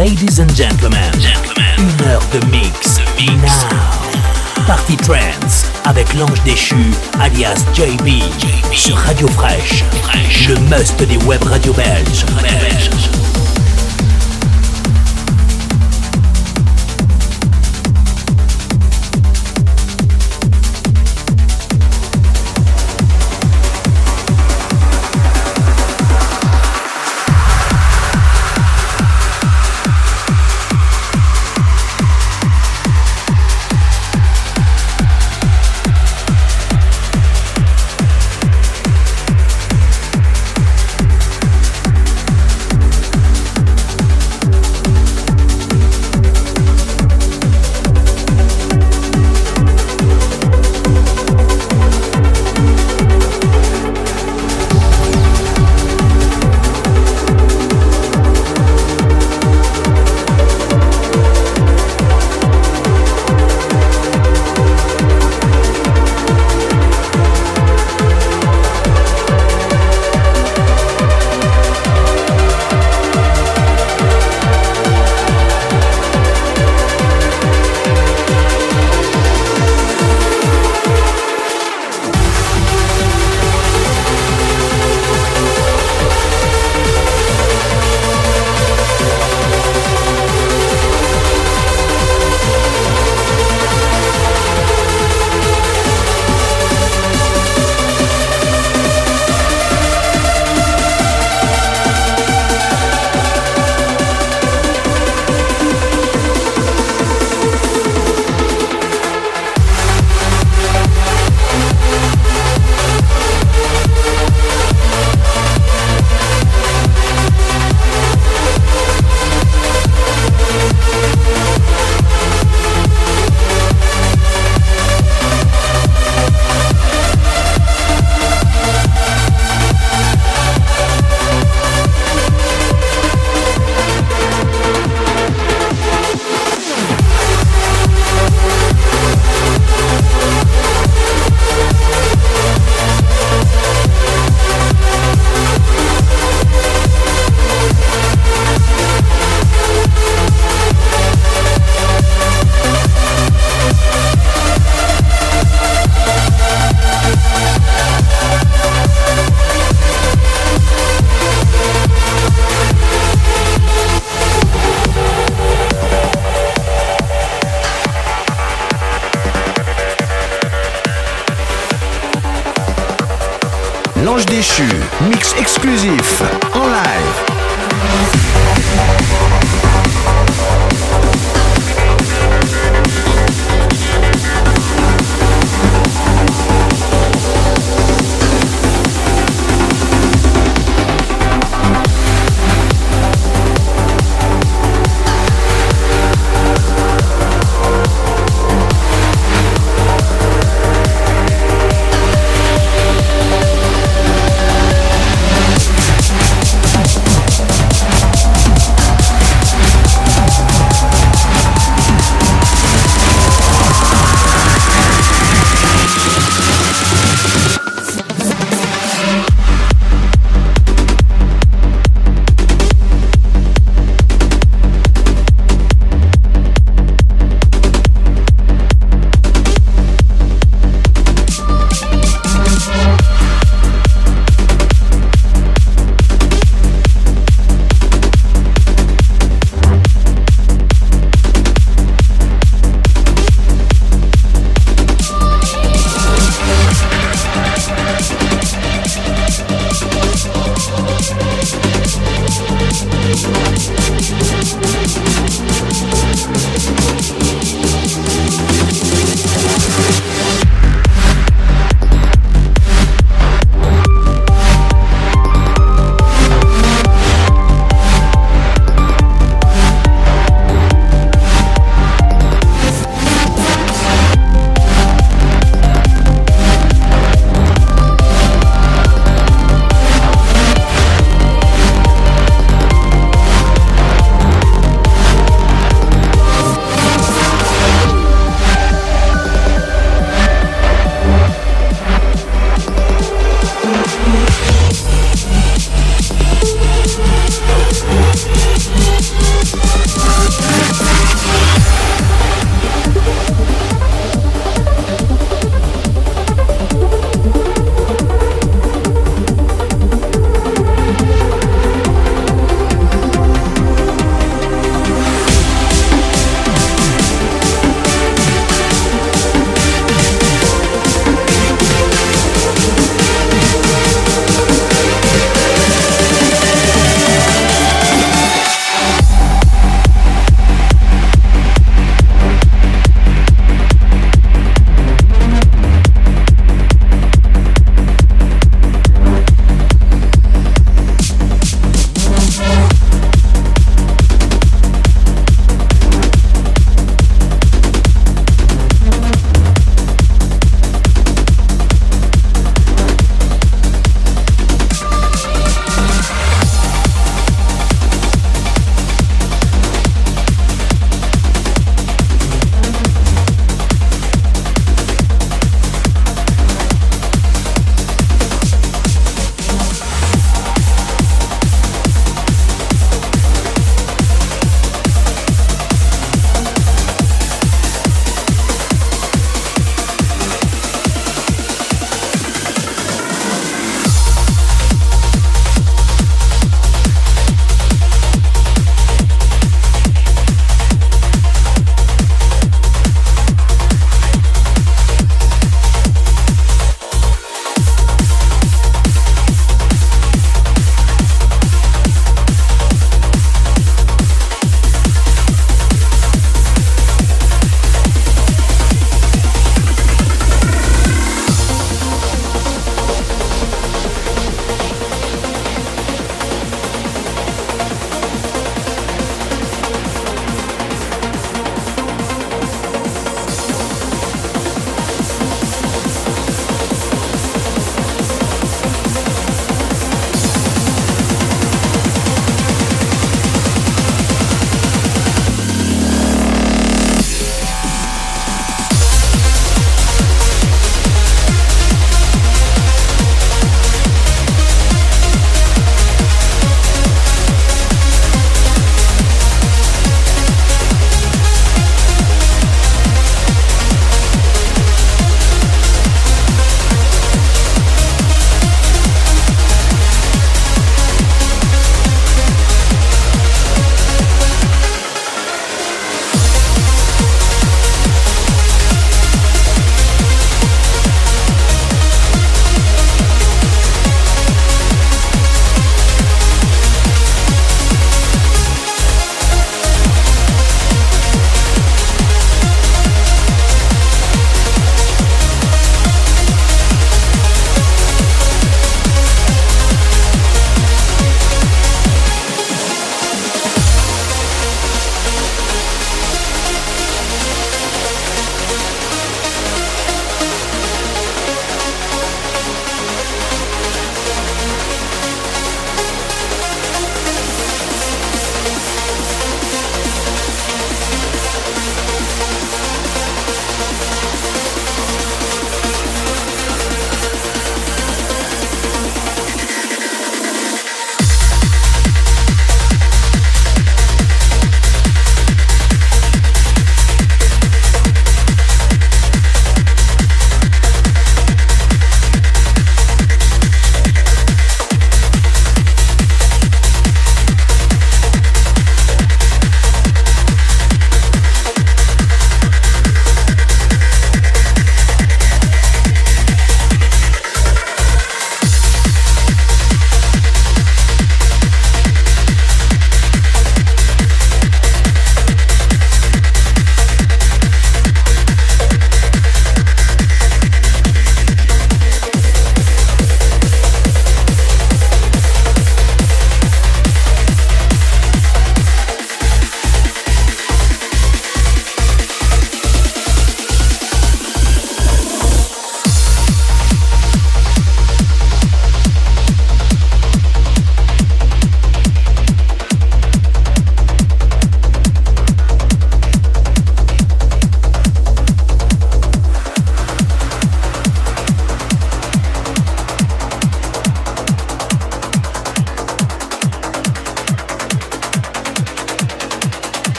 Ladies and gentlemen, une heure de mix. Now. Party Trance avec l'ange déchu alias JB, sur Radio Fresh, le must des web radios belges.